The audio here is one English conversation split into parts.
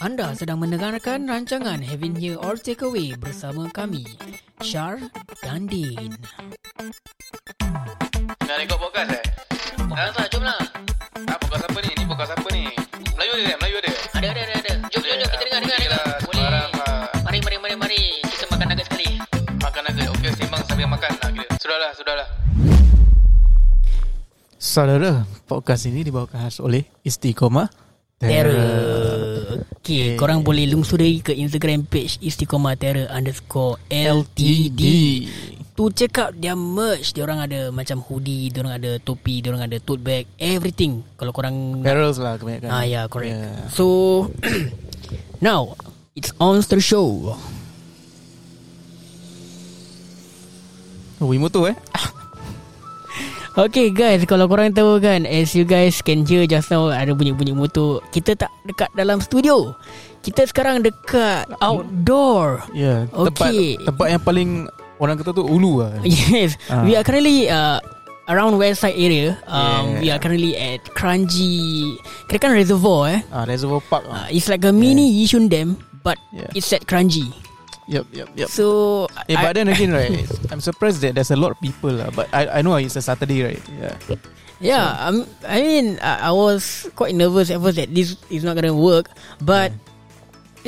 Anda sedang mendengarkan rancangan Having Here or Takeaway bersama kami, Shar dan Din. Nak rekod podcast eh? Ah, tak, jom lah. Ah, podcast apa ni? Ni podcast apa ni? Melayu ada? Melayu ada? Ada, ada, ada. ada. Jom, jom, jom. Kita dengar, dengar, dengar. lah, Boleh. Lah. Mari, mari, mari, mari. Kita makan nugget sekali. Makan nugget. Okey, sembang sambil makan lah. Kira. Sudahlah, sudahlah. Saudara, podcast ini dibawakan khas oleh Istiqomah Terror. Okay, korang boleh lungsuri ke Instagram page Istiqomah Terror underscore LTD. To check out their merch. Diorang ada macam hoodie, diorang ada topi, diorang ada tote bag, everything. Kalau korang Barrels lah kebanyakan Ah yeah, correct. Yeah. So now it's on the show. Oh, Wimoto eh Okay guys, kalau korang tahu kan As you guys can hear just now Ada bunyi-bunyi motor Kita tak dekat dalam studio Kita sekarang dekat outdoor Ya yeah, tempat, Okey. tempat yang paling Orang kata tu ulu lah Yes Ah. We are currently uh, Around west side area um, Yeah. We are currently at Kranji Kira reservoir eh ah, Reservoir Park uh. It's like a mini Yishun Dam But Yeah. it's at Kranji Yep, yep, yep So Eh, I- but then again, right? I'm surprised that there's a lot of people lah. But I, I know it's a Saturday, right? Yeah. Yeah, um, I mean, I, I was quite nervous at first that this is not gonna work, but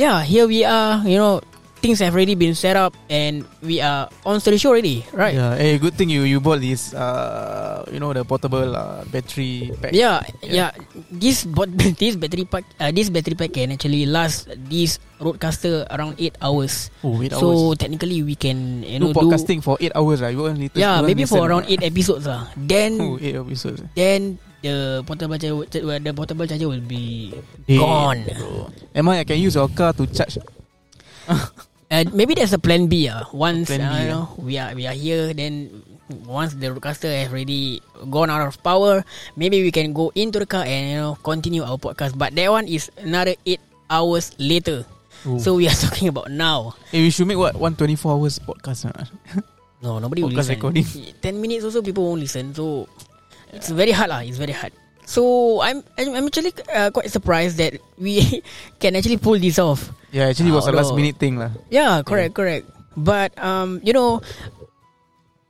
yeah, here we are. You know, things have already been set up, and we are on to the show already, right? Yeah. Hey, good thing you you bought this. Uh, you know the portable uh, battery pack. Yeah, yeah. Yeah. This bot, this battery pack, uh, this battery pack can actually last this roadcaster around eight hours. Oh, eight so hours. technically, we can you do know do podcasting for eight hours, right? You little, yeah maybe for listen, around right? eight episodes lah. Then Oh, eight episodes. then the portable charger, the portable charger will be Dead, gone. bro. Emma, I can use your car to charge. Uh, maybe there's a plan B. Uh. Once Plan uh, B, you know, we are we are here, then once the roadcaster has already gone out of power, maybe we can go into the car and you know continue our podcast. But that one is another eight hours later. Ooh. So we are talking about now. Hey, we should make what one twenty four hours podcast. Right? No, nobody will Podcast listen. recording. Ten minutes also people won't listen. So it's very hard lah. It's very hard. So I'm I'm actually uh, quite surprised that we can actually pull this off. Yeah, actually, it was a Although- last minute thing, lah. Yeah, correct, correct. But um, you know,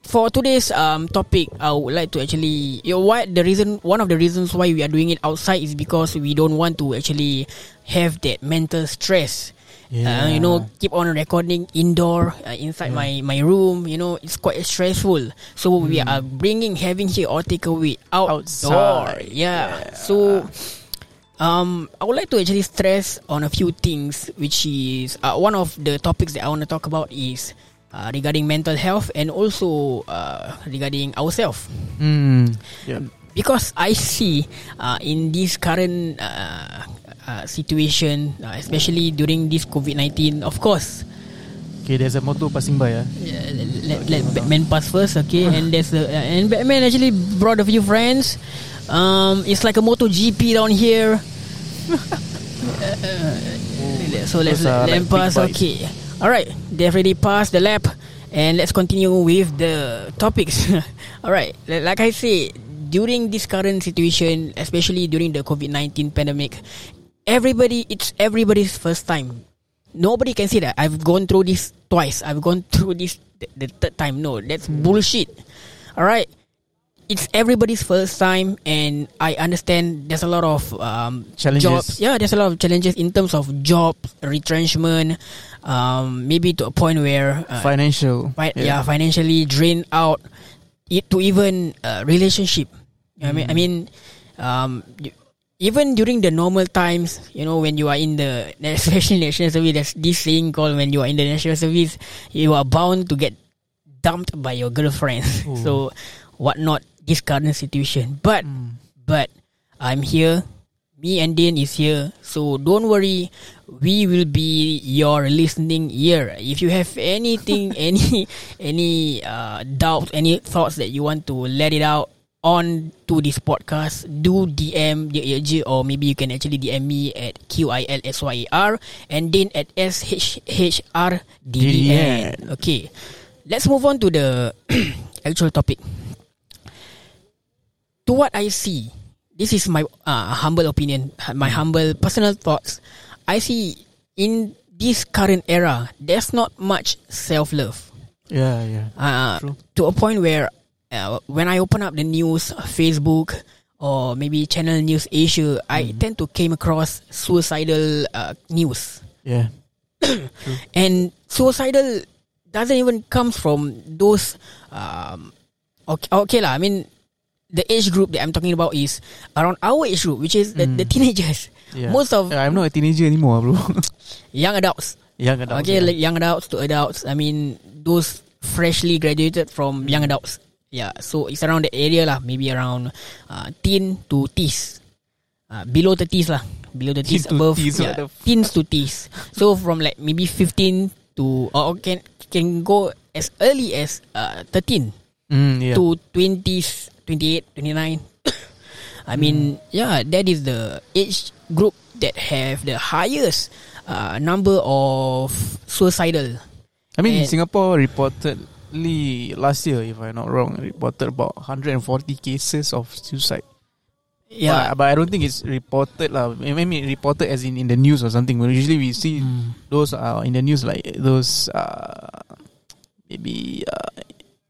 for today's um topic, I would like to actually, you know, what the reason, one of the reasons why we are doing it outside is because we don't want to actually have that mental stress. Uh, you know, keep on recording indoor uh, inside my my room. You know, it's quite stressful. So we are bringing having here or takeaway outdoor. Outside, Yeah. yeah. So um, I would like to actually stress on a few things, which is uh, one of the topics that I want to talk about is uh, regarding mental health and also uh, regarding ourselves. Hmm. Yeah. Because I see uh, in this current uh, situation, uh, especially during this COVID nineteen, of course, Okay, there's a motor passing by. Ah. uh, let, let Batman pass first, okay? and there's the, uh, and Batman actually brought a few friends. Um, it's like a Moto GP down here. Uh, so let's let them like pass. Okay, all right. They've already passed the lap, and let's continue with the topics. all right, like I say, during this current situation, especially during the COVID nineteen pandemic, everybody it's everybody's first time. Nobody can say that I've gone through this twice. I've gone through this the, the third time. No, that's bullshit. All right, it's everybody's first time, and I understand there's a lot of um, Challenges. Jobs. Yeah, there's a lot of challenges in terms of job retrenchment. Um, maybe to a point where uh, Financial. fi- yeah. financially drained out it to even uh, relationship. I mean, I mean, um, even during the normal times, you know, when you are in the especially national service, there's this saying called when you are in the national service, you are bound to get dumped by your girlfriend. so, what not this current situation? But but I'm here. Me and Dean is here. So don't worry. We will be your listening ear. If you have anything, any any uh, doubts, any thoughts that you want to let it out on to this podcast, do DM the AJ or maybe you can actually DM me at Q I L S Y A R and then at S H H R D D N. Okay. Let's move on to the actual topic. To what I see, this is my uh, humble opinion, my humble personal thoughts. I see in this current era, there's not much self love. Yeah, yeah. Uh, True. to a point where uh, when I open up the news, Facebook, or maybe Channel News Asia, I tend to came across suicidal uh, news. Yeah. And suicidal doesn't even come from those. Um, okay, okay lah. I mean, the age group that I'm talking about is around our age group, which is the, the teenagers. Yeah. Most of Yeah, I'm not a teenager anymore, bro. young adults. Young adults. okay, yeah. like young adults to adults. I mean, those freshly graduated from young adults. Yeah, so it's around the area lah. Maybe around uh, teen to teens. Uh, below the teens lah. Below the teens, Teen above what yeah, the f- teens to teens. So from like maybe 15 to or can can go as early as uh, 13 Mm, yeah. to 20s, 28, 29. I mean, yeah, that is the age group that have the highest uh, number of suicidal. I mean, And- Singapore reportedly last year, if I'm not wrong, reported about 140 cases of suicide. Yeah, but, but I don't think it's reported lah. I mean, reported as in in the news or something. But usually we see Mm. those uh, in the news like those uh, maybe uh,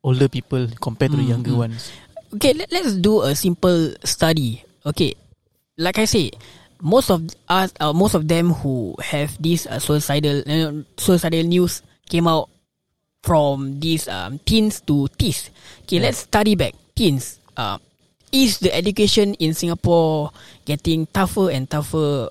older people compared to the Mm, younger mm. ones. Okay, let, let's do a simple study. Okay, like I say, most of us, uh, most of them who have this uh, suicidal, uh, suicidal news came out from these um, teens to teens. Okay, Yeah. let's study back. Teens, uh, is the education in Singapore getting tougher and tougher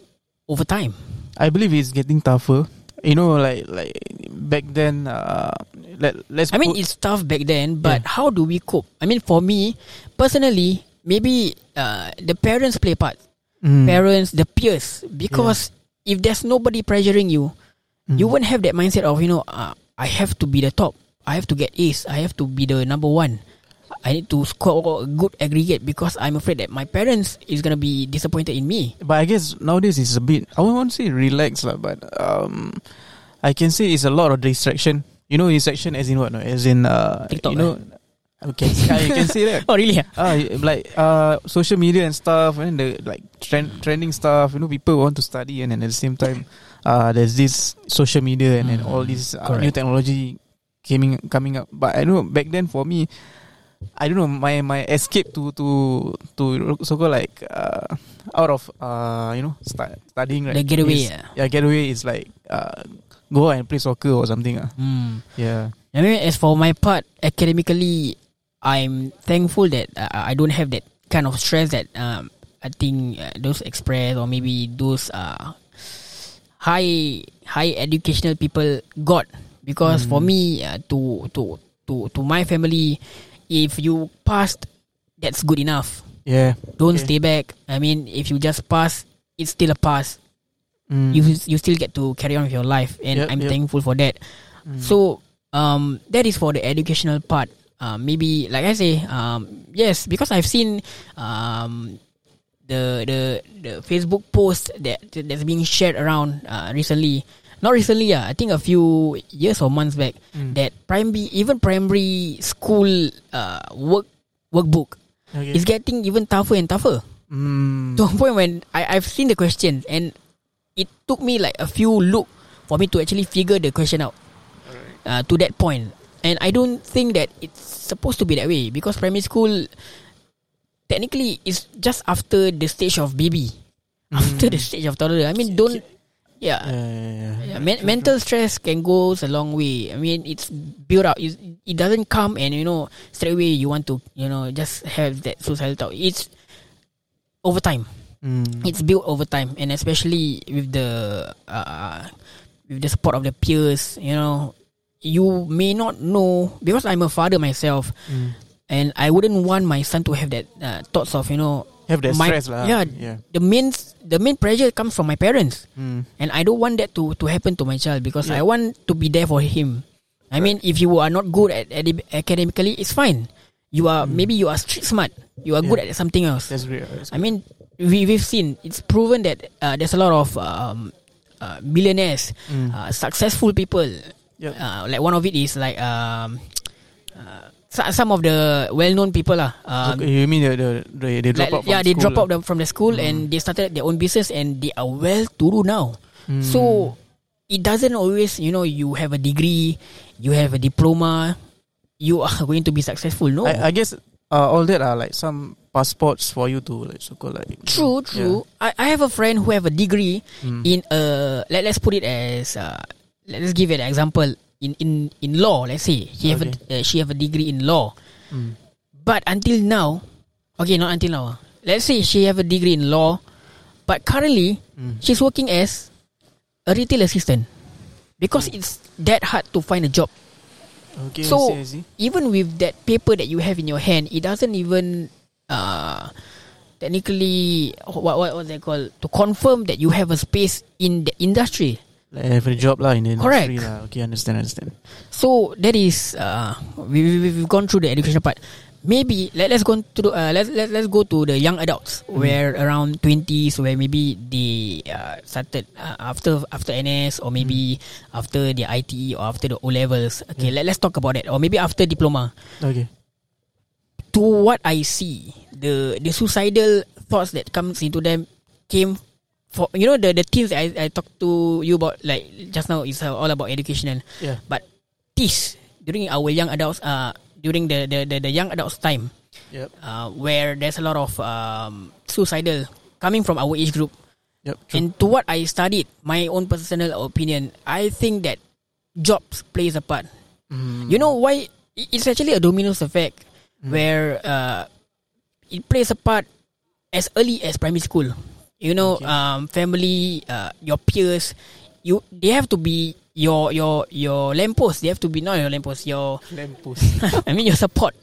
over time? I believe it's getting tougher. You know, like like back then. Uh, let let's. I mean, it's tough back then, but Yeah. how do we cope? I mean, for me personally, maybe uh, the parents play part. Mm, parents, the peers. Because if there's nobody pressuring you, mm. you won't have that mindset of you know uh, I have to be the top. I have to get A's. I have to be the number one. I need to score a good aggregate because I'm afraid that my parents is gonna be disappointed in me. But I guess nowadays it's a bit. I won't say relax lah, but um, I can say it's a lot of distraction. You know, distraction as in what? No, as in uh, TikTok, you know, okay, I can say that. Oh really? Ah, like uh, social media and stuff, and the like trend, trending stuff. You know, people want to study, and then at the same time, uh, there's this social media and then Mm, all this uh, new technology coming coming up. But I know back then for me, I don't know my my escape to to to so called like uh, out of uh you know start studying right. The getaway, is- yeah. yeah, getaway is like uh go and play soccer or something. Uh. Hmm. Yeah. I mean, as for my part, academically, I'm thankful that uh, I don't have that kind of stress that um, I think uh, those express or maybe those uh, high high educational people got. Because for me, uh, to to to to my family, if you passed, that's good enough. Yeah. Don't Okay. stay back. I mean, if you just pass, it's still a pass. Mm. You you still get to carry on with your life, and Yep, I'm yep. thankful for that. Mm. So um, that is for the educational part. Uh, maybe like I say, um, yes, because I've seen um, the the the Facebook post that that's being shared around uh, recently. Not recently, yeah. I think a few years or months back. Mm. That primary, even primary school uh, work workbook Okay. is getting even tougher and tougher. Mm. To a point when I, I've seen the question and it took me like a few look for me to actually figure the question out uh, to that point. And I don't think that it's supposed to be that way because primary school technically it's just after the stage of baby, after the stage of toddler. I mean, don't yeah. Yeah, yeah, yeah. Yeah, men- mental stress can goes a long way. I mean, it's built up. It, it doesn't come and you know straight away you want to you know just have that suicidal thought. It's over time. Mm. It's built over time, and especially with the uh, with the support of the peers. You know, you may not know because I'm a father myself, Mm. And I wouldn't want my son to have that uh, thoughts of you know Have that my- stress lah. Yeah, Yeah. the main the main pressure comes from my parents. Mm. And I don't want that to, to happen to my child because I want to be there for him. I mean, if you are not good at, at academically, it's fine. You are maybe you are street smart. You are good Mm. At something else. That's great. That's I mean, we we've seen it's proven that uh, there's a lot of um, uh, millionaires, Mm. uh, successful people. Yep. Uh, like one of it is like um, uh, some of the well-known people lah. Um, you mean the, the, the they drop like, out from yeah, they school drop lah? out the- from the school and they started their own business and they are well to do now. Mm. So it doesn't always, you know, you have a degree, you have a diploma, you are going to be successful. No. I, I guess uh, all that are like some passports for you to like so called like True, true. I, I have a friend who have a degree Mm. in uh let, let's put it as uh let's give it an example in in in law let's say he have a, uh, she have a degree in law Mm. but until now okay not until now let's say she have a degree in law but currently Mm. she's working as a retail assistant because it's that hard to find a job Okay, So- I see, I see. even with that paper that you have in your hand, it doesn't even uh, technically what what what they call to confirm that you have a space in the industry. Like every job lah in the Correct. industry lah. Okay, understand, understand. So that is uh, we, we we've gone through the education part. Maybe let let's go to uh, let's let let's go to the young adults where around twenties where maybe they uh, started uh, after after NS or maybe after the ITE or after the O levels. Okay, let, let's talk about it or maybe after diploma. Okay. to what I see, the the suicidal thoughts that comes into them came for you know the the things that I I talked to you about like just now is all about educational. Yeah. But this during our young adults uh during the the the, the young adults time Yep. uh where there's a lot of um suicidal coming from our age group Yep. True. and to what I studied my own personal opinion I think that jobs plays a part Mm. you know why? It's actually a dominoes effect where uh, it plays a part as early as primary school. You know, Okay. um, family, uh, your peers, you they have to be your your your lamppost. They have to be not your lamppost. Your Lamppost. I mean your support.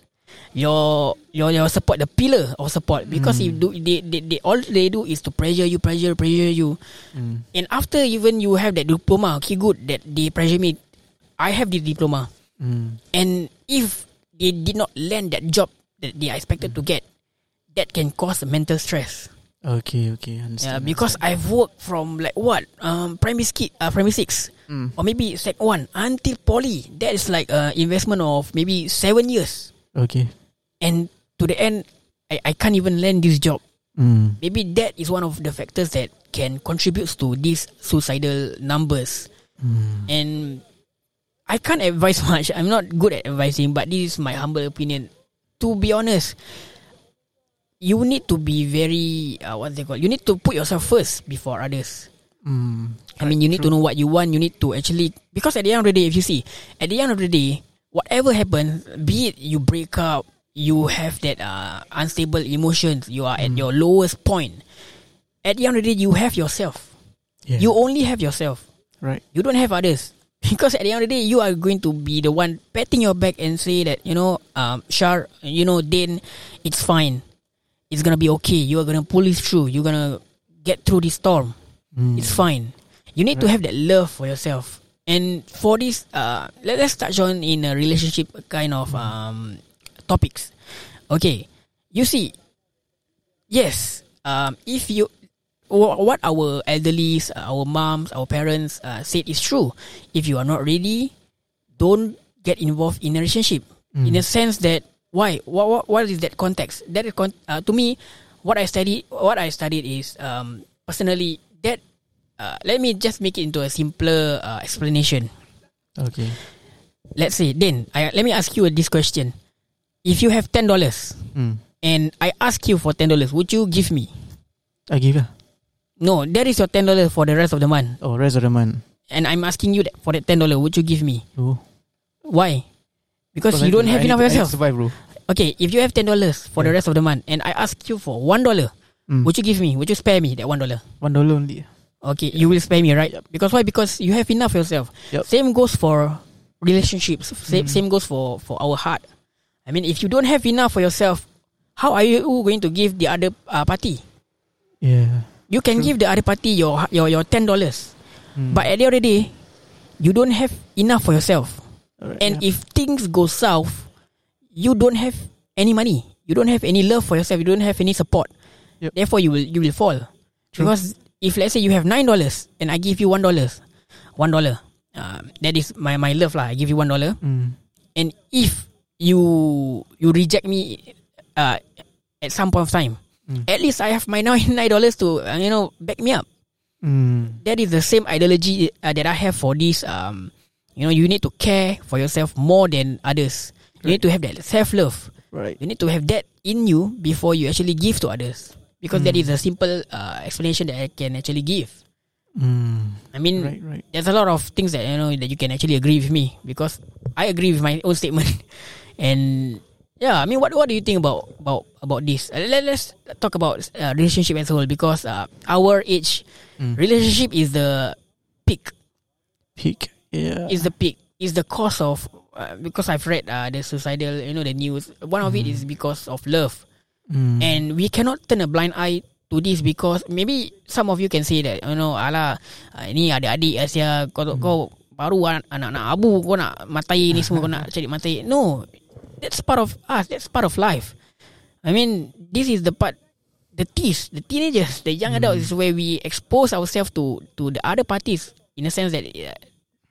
Your your your support the pillar of support because if do they, they they all they do is to pressure you pressure pressure you Mm. and after even you have that diploma okay good that they pressure me I have the diploma Mm. and if they did not land that job that they are expected to get, that can cause mental stress. Okay, okay, Yeah, understand. because I've worked from like what um primary ski, uh, primary six Mm. or maybe sec one until poly. That is like a investment of maybe seven years, Okay. and to the end, I, I can't even land this job. Mm. Maybe that is one of the factors that can contribute to these suicidal numbers. Mm. And I can't advise much. I'm not good at advising, but this is my humble opinion. To be honest, you need to be very uh, what they call. You need to put yourself first before others. Mm. I mean, you need to know what you want. You need to actually because at the end of the day, if you see, at the end of the day, whatever happens, be it you break up, you have that uh, unstable emotions, you are at your lowest point. At the end of the day, you have yourself. Yeah. You only have yourself. right. You don't have others. Because at the end of the day, you are going to be the one patting your back and say that, you know, um, Shar, you know, Dane, it's fine. It's to be okay. You are to pull this through. You're to get through this storm. Mm. It's fine. You need to have that love for yourself. And for this, uh, let, let's touch on in a relationship kind of um, topics. Okay. You see, yes, um, if you what our elderlies, uh, our moms, our parents uh, said is true. If you are not ready, don't get involved in a relationship. In a sense that why? What what, what is that context? That is con- uh, to me, what I studied. What I studied is um, personally that. Uh, let me just make it into a simpler uh, explanation. Okay. Let's say, then I let me ask you this question: If you have ten dollars Mm. and I ask you for ten dollars, would you give me? I give you. No, that is your ten dollars for the rest of the month. Oh, rest of the month. and I'm asking you that for that ten dollar, would you give me? Oh. Why? Because Because you I- don't have I enough to- I need yourself. to survive, bro. Okay, if you have ten dollars for the rest of the month, and I ask you for one dollar, Mm. would you give me? Would you spare me that one dollar? One dollar only. Okay, you will spare me, right? Because why? Because you have enough yourself. Yup. Same goes for relationships. Same, same goes for for our heart. I mean, if you don't have enough for yourself, how are you going to give the other uh, party? Yeah. You can give the other party your your your ten dollars, Mm. but at the end of the day, you don't have enough for yourself. Alright, And yeah. if things go south, you don't have any money. You don't have any love for yourself. You don't have any support. Yep. Therefore, you will you will fall. True. Because if let's say you have nine dollars and I give you one dollars, one dollar, um, that is my my love lah. I give you one dollar, Mm. and if you you reject me, uh, at some point of time, Mm. at least I have my nine nine dollars to uh, you know back me up. Mm. That is the same ideology uh, that I have for this. Um, you know, you need to care for yourself more than others. You need to have that self love. Right. You need to have that in you before you actually give to others. Because that is a simple uh, explanation that I can actually give. Mm. I mean, Right, right. there's a lot of things that you know that you can actually agree with me because I agree with my own statement. and yeah, I mean, what what do you think about about about this? Uh, let, let's talk about uh, relationship as a whole because uh, our age relationship is the peak. Peak. Yeah. Is the peak. Is the cause of uh, because I've read uh, the suicidal, you know, the news. One of it is because of love. Mm. And we cannot turn a blind eye to this because maybe some of you can say that you know ala uh, ni adik-adik Asia kau Hmm. kau baru an- anak-anak abu kau nak matai ni semua kau nak cari matai no that's part of us that's part of life I mean this is the part the teens the teenagers the young adults is where we expose ourselves to to the other parties in a sense that uh,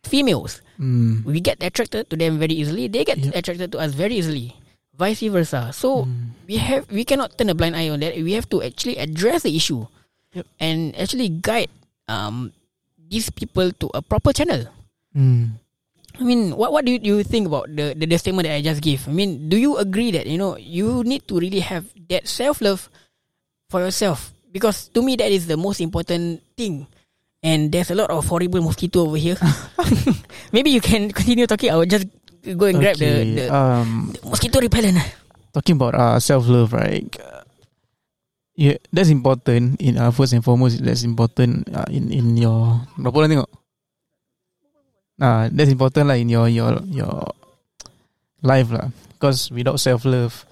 females Mm. we get attracted to them very easily they get Yep. attracted to us very easily vice versa so Hmm. we have we cannot turn a blind eye on that we have to actually address the issue Yep. and actually guide um these people to a proper channel Mm. I mean, what what do you, do you think about the, the the statement that I just gave? I mean, do you agree that you know you need to really have that self love for yourself? Because to me, that is the most important thing. And there's a lot of horrible mosquito over here. Maybe you can continue talking. I will just go and grab the, the, um, the mosquito repellent. talking about uh, self love, right? Uh, yeah, that's important. In uh, first and foremost, that's important uh, in in your. Berapa orang tengok? Nah, that's important lah in your your your life lah. Because without self love,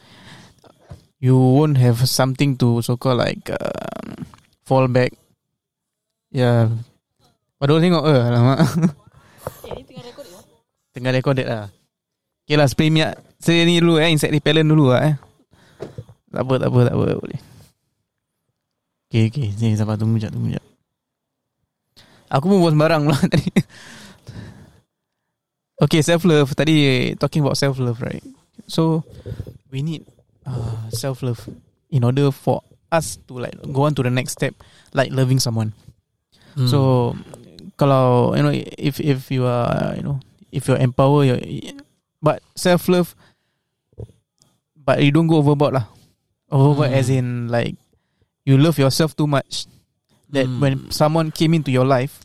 you won't have something to so called like um, fall back. Yeah. Pada orang tengok eh, alamak. Tengah recorded lah. Okay lah, spray minyak. Saya ni dulu eh, insect repellent dulu lah eh. Tak apa, tak apa, tak apa. Boleh. Okay, okay. Sini, sabar. Tunggu jap, tunggu jap. Aku pun buat sembarang lah tadi. Okay, self-love. Tadi talking about self-love, right? So, we need uh, self-love in order for us to like go on to the next step, like loving someone. Hmm. So kalau you know if if you are you know if you're empower your but self love but you don't go overboard lah. Overboard Mm. as in like you love yourself too much that Mm. when someone came into your life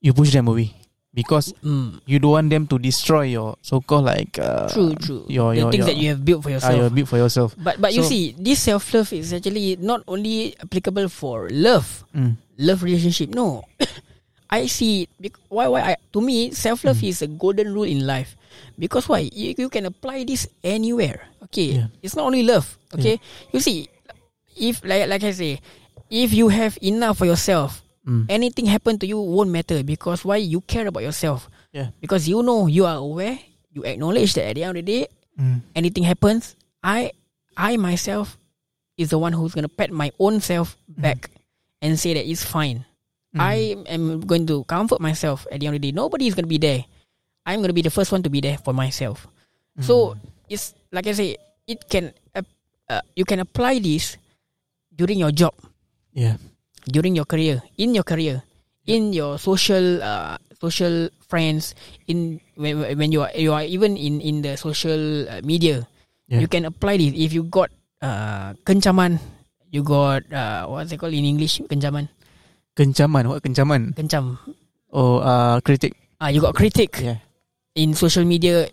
you push them away because Mm. you don't want them to destroy your so called like uh, True, true. your the your, things your, that you have built for ah, yourself. your build for yourself. But but you see, this self love is actually not only applicable for love, Mm. Love relationship. No, I see. it Why why? I, to me, self love Mm. is a golden rule in life. Because why? You, you can apply this anywhere. Okay, Yeah. it's not only love. Okay, you see, if like like I say, if you have enough for yourself, Mm. anything happen to you won't matter because why you care about yourself. Yeah. Because you know you are aware, you acknowledge that at the end of the day, Mm. anything happens, I I myself is the one who's gonna pat my own self back and say that it's fine. I am going to comfort myself at the end of the day. Nobody is gonna be there. I'm gonna be the first one to be there for myself. So it's like I say, it can uh, uh, you can apply this during your job, Yeah. during your career, in your career, in your social uh, social friends, in when when you are you are even in in the social uh, media. Yeah. You can apply this if you got uh, kencaman, you got uh, what's it called in English? Kencaman, Kencaman, what kencaman? kencam. Oh, uh, critic. Ah, you got critic Yeah. in social media.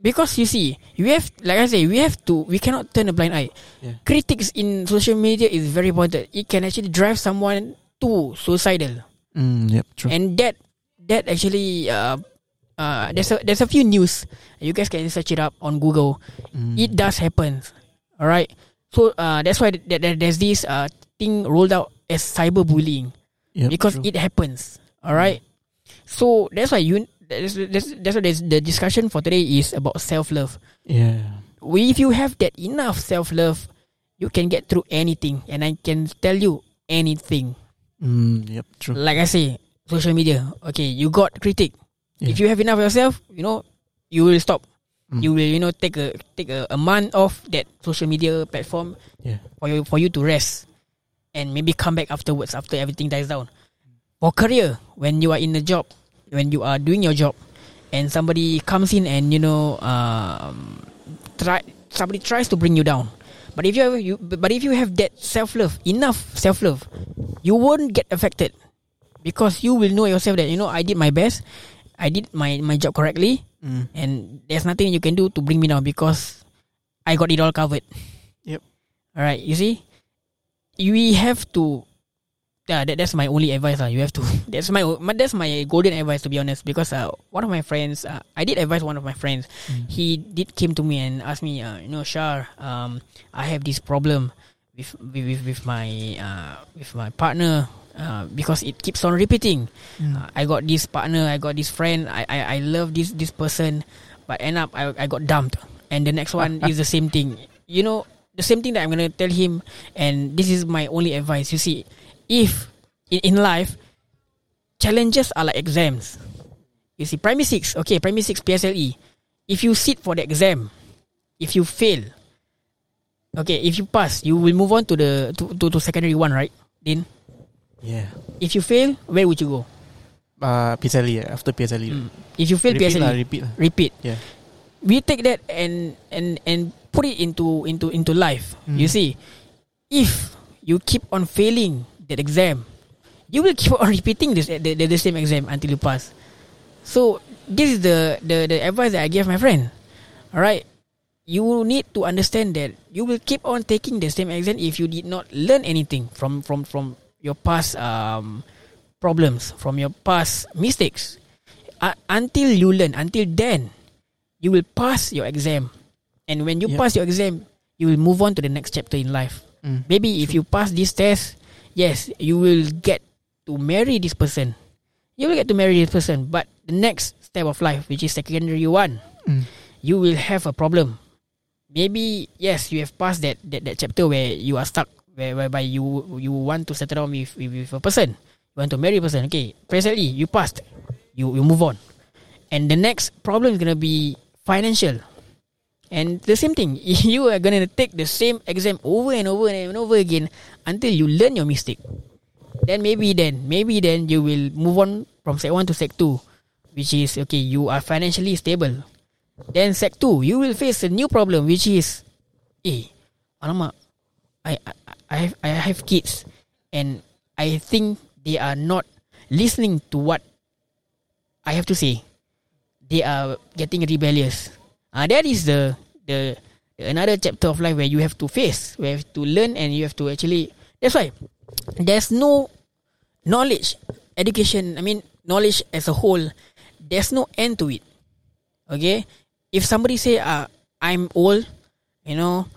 Because you see, we have, like I say, we have to, we cannot turn a blind eye. Yeah. Critics in social media is very important. It can actually drive someone to suicidal, Mm, yep, true. and that, that actually, uh, uh, there's a there's a few news. You guys can search it up on Google. Mm. It does happen. All right. So uh, that's why th- th- there's this uh thing rolled out as cyberbullying Yep, because true. it happens. All right. So that's why you that's, that's, that's why there's, the discussion for today is about self love. yeah. We, If you have that enough self love, you can get through anything, and I can tell you anything. Mm, yep, true. Like I say, social media. Okay, you got critic. Yeah. If you have enough yourself, you know, you will stop. Mm. You will, you know, take a take a, a month off that social media platform Yeah. for you for you to rest. and maybe come back afterwards after everything dies down. For career, when you are in a job, when you are doing your job, and somebody comes in and you know um, try somebody tries to bring you down. But if you have, you but if you have that self love, enough self love, you won't get affected because you will know yourself that you know I did my best, I did my my job correctly, Mm. and there's nothing you can do to bring me down because I got it all covered. Yep. All right, you see, we have to. Yeah, that, that's my only advice. Uh. You have to. That's my, my that's my golden advice to be honest. Because uh, one of my friends, uh, I did advise one of my friends. He did came to me and asked me, uh, you know, Shar, um, I have this problem with with with, with my uh, with my partner. Uh, because it keeps on repeating. Uh, I got this partner, I got this friend, I, I, I love this this person, but end up I, I got dumped. And the next one is the same thing. You know, the same thing that I'm gonna tell him, and this is my only advice. You see, if in, in life, challenges are like exams. You see, primary six, okay, primary six PSLE. If you sit for the exam, if you fail, okay, if you pass, you will move on to the to, to, to secondary one, right? Then, Yeah. if you fail, where would you go? Uh, PSLE after PSLE. Mm. If you fail Repeat PSLE, lah, repeat repeat. Yeah. we take that and and and put it into into into life. Mm. You see, if you keep on failing that exam, you will keep on repeating this the, the, the same exam until you pass. So this is the, the the advice that I gave my friend. All right, you need to understand that you will keep on taking the same exam if you did not learn anything from from from your past um problems, from your past mistakes. Uh, until you learn, until then, you will pass your exam. And when you Yep. pass your exam, you will move on to the next chapter in life. Mm. Maybe if you pass this test, yes, you will get to marry this person. You will get to marry this person. But the next step of life, which is secondary one, Mm. you will have a problem. Maybe yes, you have passed that that, that chapter where you are stuck, where whereby you you want to settle down with, with, with a person, you want to marry a person. Okay, presently you passed, you you move on, and the next problem is gonna be financial. And the same thing, you are gonna take the same exam over and over and over again until you learn your mistake. Then maybe then, maybe then you will move on from sec one to sec two, which is okay. You are financially stable. Then sec two, you will face a new problem, which is, eh, alamak, I I I have I have kids, and I think they are not listening to what I have to say. They are getting rebellious. Ah, that is the the another chapter of life where you have to face, where you have to learn, and you have to actually. That's why there's no knowledge, education. I mean, knowledge as a whole. There's no end to it. Okay, if somebody say, "Ah, I'm old," you know,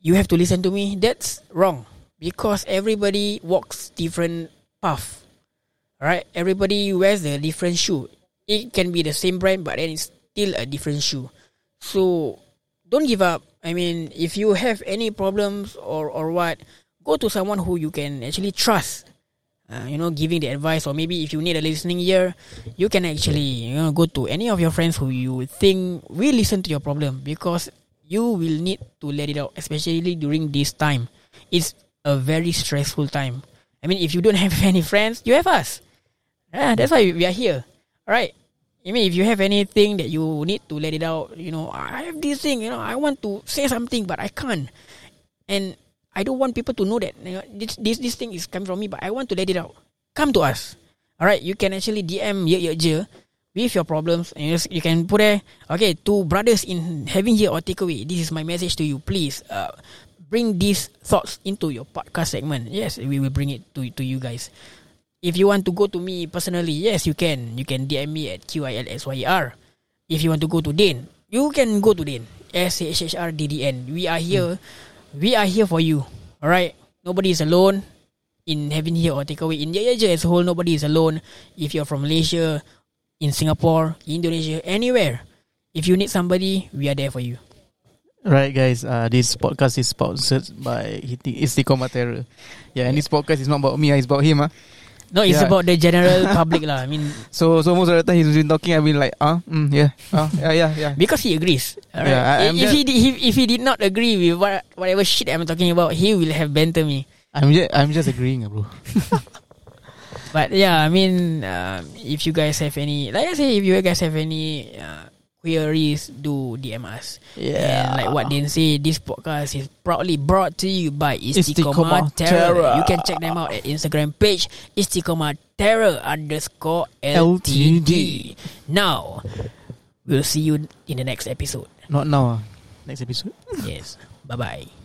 you have to listen to me. That's wrong because everybody walks different path. Right? Everybody wears the different shoe. It can be the same brand, but then it's still a different shoe. So don't give up. I mean, if you have any problems or or what, go to someone who you can actually trust. Uh, you know, giving the advice, or maybe if you need a listening ear, you can actually you know go to any of your friends who you think will listen to your problem because you will need to let it out, especially during this time. It's a very stressful time. I mean, if you don't have any friends, you have us. Yeah, that's why we are here. All right. I mean, if you have anything that you need to let it out, you know, ah, I have this thing, you know, I want to say something, but I can't. And I don't want people to know that you know, this, this this thing is coming from me, but I want to let it out. Come to us. All right, you can actually DM Ye Ye Je with your problems, and you, can put there. Okay, two brothers in having here or takeaway. This is my message to you. Please, uh, bring these thoughts into your podcast segment. Yes, we will bring it to to you guys. If you want to go to me personally, yes, you can. You can DM me at QILSYR. If you want to go to Dane, you can go to Dane. S H H R D D N. We are here. We are here for you. Alright? Nobody is alone in having here or takeaway. In Jaya as a whole, nobody is alone. If you're from Malaysia, in Singapore, Indonesia, anywhere. If you need somebody, we are there for you. Right, guys. Uh, this podcast is sponsored by Istiqomah Terror. Yeah, and this podcast is not about me. ah, It's about him. Ah, No, it's Yeah. about the general public lah. I mean, so so most of the time he's been talking. I've been like, ah, mm, yeah, ah, yeah, yeah, yeah. because he agrees. Yeah, I- if he did, if, if he did not agree with what whatever shit I'm talking about, he will have banter me. I'm just I'm just agreeing, bro. But yeah, I mean, um, if you guys have any, like I say, if you guys have any uh, queries, do DM us. Yeah. And like what Din say, this podcast is proudly brought to you by Istiqomah Istiqomah Terror. Terror. You can check them out at Instagram page Istiqomah Terror underscore LTD. LTD. Now, we'll see you in the next episode. Not now. ah. Next episode. Yes. Bye bye.